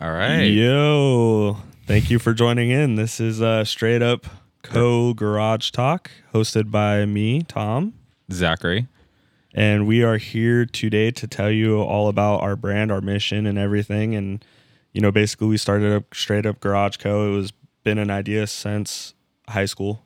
All right. Yo, thank you for joining in. This is uh, Straight Up Co Garage Talk, hosted by me, Tom. Zachary. And we are here today to tell you all about our brand, our mission, and everything. And, you know, basically, we started up Straight Up Garage Co. It was been an idea since high school.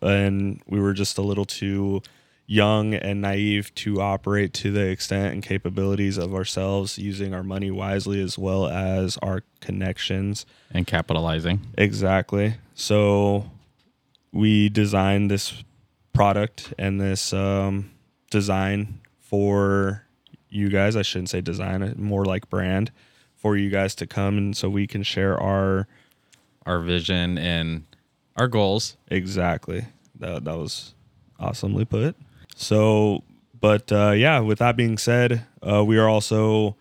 And we were just a little too young and naive to operate to the extent and capabilities of ourselves using our money wisely as well as our connections And capitalizing. exactly so we designed this product and this um, design for you guys i shouldn't say design more like brand for you guys to come and so we can share our Our vision and our goals. Exactly. That that was awesomely put. So, but uh, yeah, with that being said, uh, we are also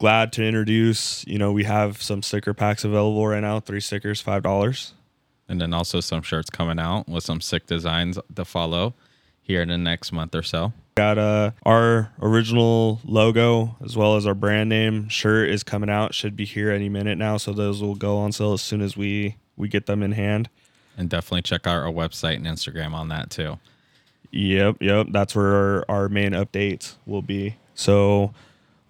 glad to introduce. You know, we have some sticker packs available right now. Three stickers, five dollars. And then also some shirts coming out with some sick designs to follow here in the next month or so. Got uh, our original logo as well as our brand name shirt is coming out. Should be here any minute now. So those will go on sale as soon as we we get them in hand. And definitely check out our website and Instagram on that too. Yep, yep. That's where our, our main updates will be. So,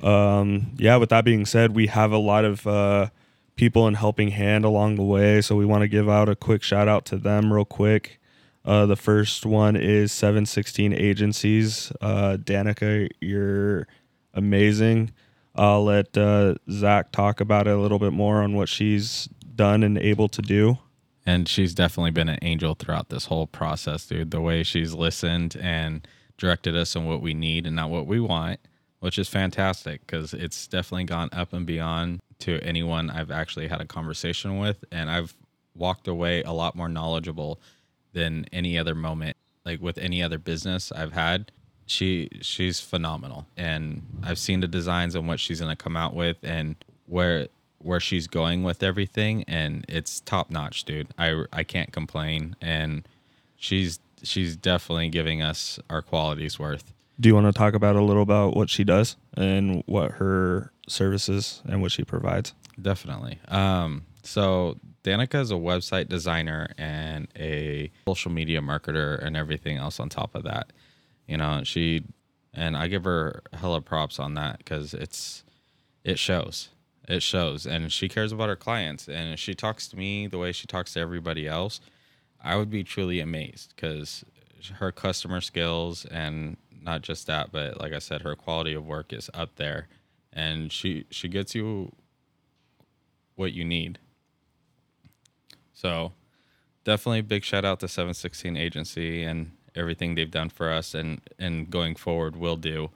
um, yeah, with that being said, we have a lot of uh, people in helping hand along the way. So, we want to give out a quick shout out to them real quick. Uh, the first one is 716 Agencies. Uh, Danica, you're amazing. I'll let uh, Zach talk about it a little bit more on what she's done and able to do. And she's definitely been an angel throughout this whole process, dude. The way she's listened and directed us on what we need and not what we want, which is fantastic because it's definitely gone up and beyond to anyone I've actually had a conversation with. And I've walked away a lot more knowledgeable than any other moment, like with any other business I've had. She she's phenomenal, and I've seen the designs and what she's gonna come out with, and where where she's going with everything and it's top notch dude. I i can't complain and she's she's definitely giving us our qualities worth. Do you want to talk about a little about what she does and what her services and what she provides? definitely. Um so danica is a website designer and a social media marketer and everything else on top of that. You know she and i give her hella props on that because it's it shows it shows and she cares about her clients and if she talks to me the way she talks to everybody else i would be truly amazed because her customer skills and not just that but like i said her quality of work is up there and she she gets you what you need. So definitely big shout out to 716 agency and everything they've done for us and and going forward will do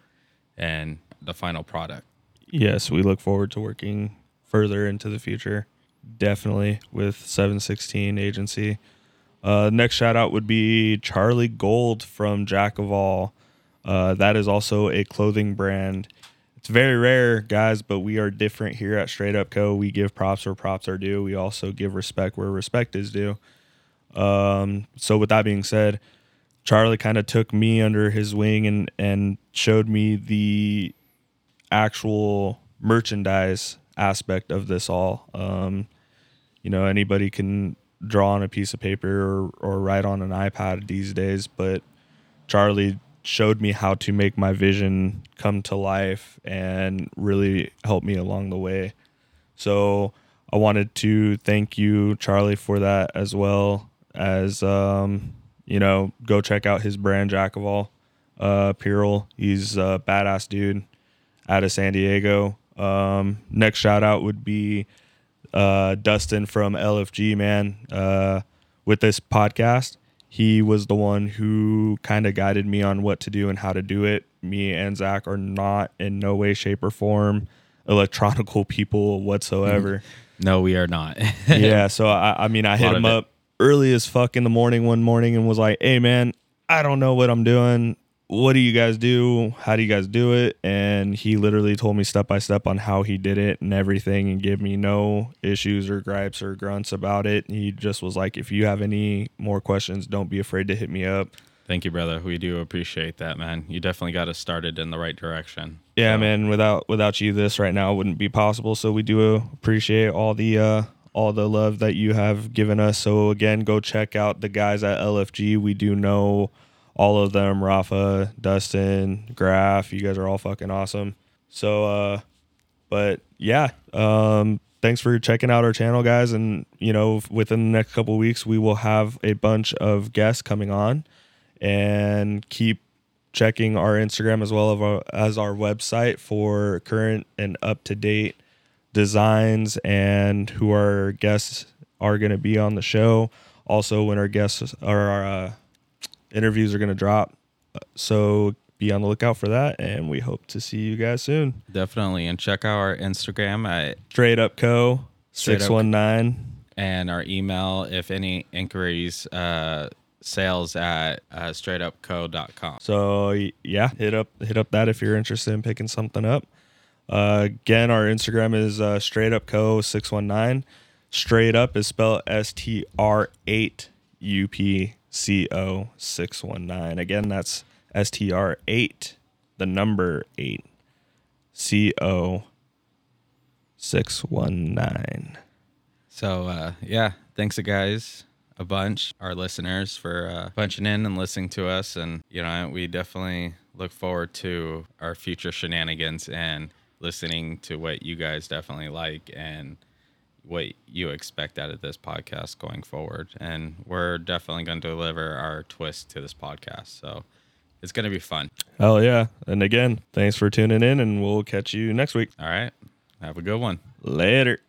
and the final product Yes, we look forward to working further into the future. Definitely with 716 agency. Uh, next shout out would be Charlie Gold from Jack of All. Uh, that is also a clothing brand. It's very rare, guys, but we are different here at Straight Up Co. We give props where props are due. We also give respect where respect is due. Um, so with that being said, Charlie kind of took me under his wing and and showed me the actual merchandise aspect of this all. Um, you know, anybody can draw on a piece of paper or, or write on an iPad these days, but Charlie showed me how to make my vision come to life and really help me along the way. So I wanted to thank you, Charlie, for that as well as um, you know, go check out his brand Jack of All uh. He's a badass dude out of San Diego. Um, next shout out would be uh, Dustin from LFG, man. Uh, with this podcast, he was the one who kind of guided me on what to do and how to do it. Me and Zach are not in no way, shape, or form electronical people whatsoever. no we are not yeah, so I, I mean, I hit him up early as fuck in the morning one morning and was like, "Hey, man, I don't know what I'm doing. What do you guys do? How do you guys do it?" And he literally told me step by step on how he did it and everything, and gave me no issues or gripes or grunts about it. He just was like, "If you have any more questions, don't be afraid to hit me up." Thank you, brother. We do appreciate that, man. You definitely got us started in the right direction. Yeah, So, man. Without without you, this right now wouldn't be possible. So we do appreciate all the uh, all the love that you have given us. So again, go check out the guys at LFG. We do know all of them: Rafa, Dustin, Graf. You guys are all fucking awesome. So, uh, but yeah, um, thanks for checking out our channel, guys. And you know, within the next couple weeks, we will have a bunch of guests coming on, and keep checking our Instagram as well as our, website for current and up to date designs and who our guests are going to be on the show. Also, when our guests are our uh, interviews are going to drop. So be on the lookout for that, and we hope to see you guys soon. Definitely. And check out our Instagram at, Straight Up Co. Six one nine. and our email if any inquiries, uh, sales at uh, straightupco.com. So yeah, hit up hit up that if you're interested in picking something up. Uh, again, our Instagram is uh, straight up co six one nine. Straight up is spelled S T R eight U P C O six one nine. Again, that's S T R eight, the number eight, C O six one nine. So uh, yeah, thanks guys a bunch, our listeners for uh, punching in and listening to us, and you know we definitely look forward to our future shenanigans and listening to what you guys definitely like and what you expect out of this podcast going forward. And we're definitely going to deliver our twist to this podcast, so it's going to be fun. Hell yeah! And again, thanks for tuning in, and we'll catch you next week. All right, have a good one. Later.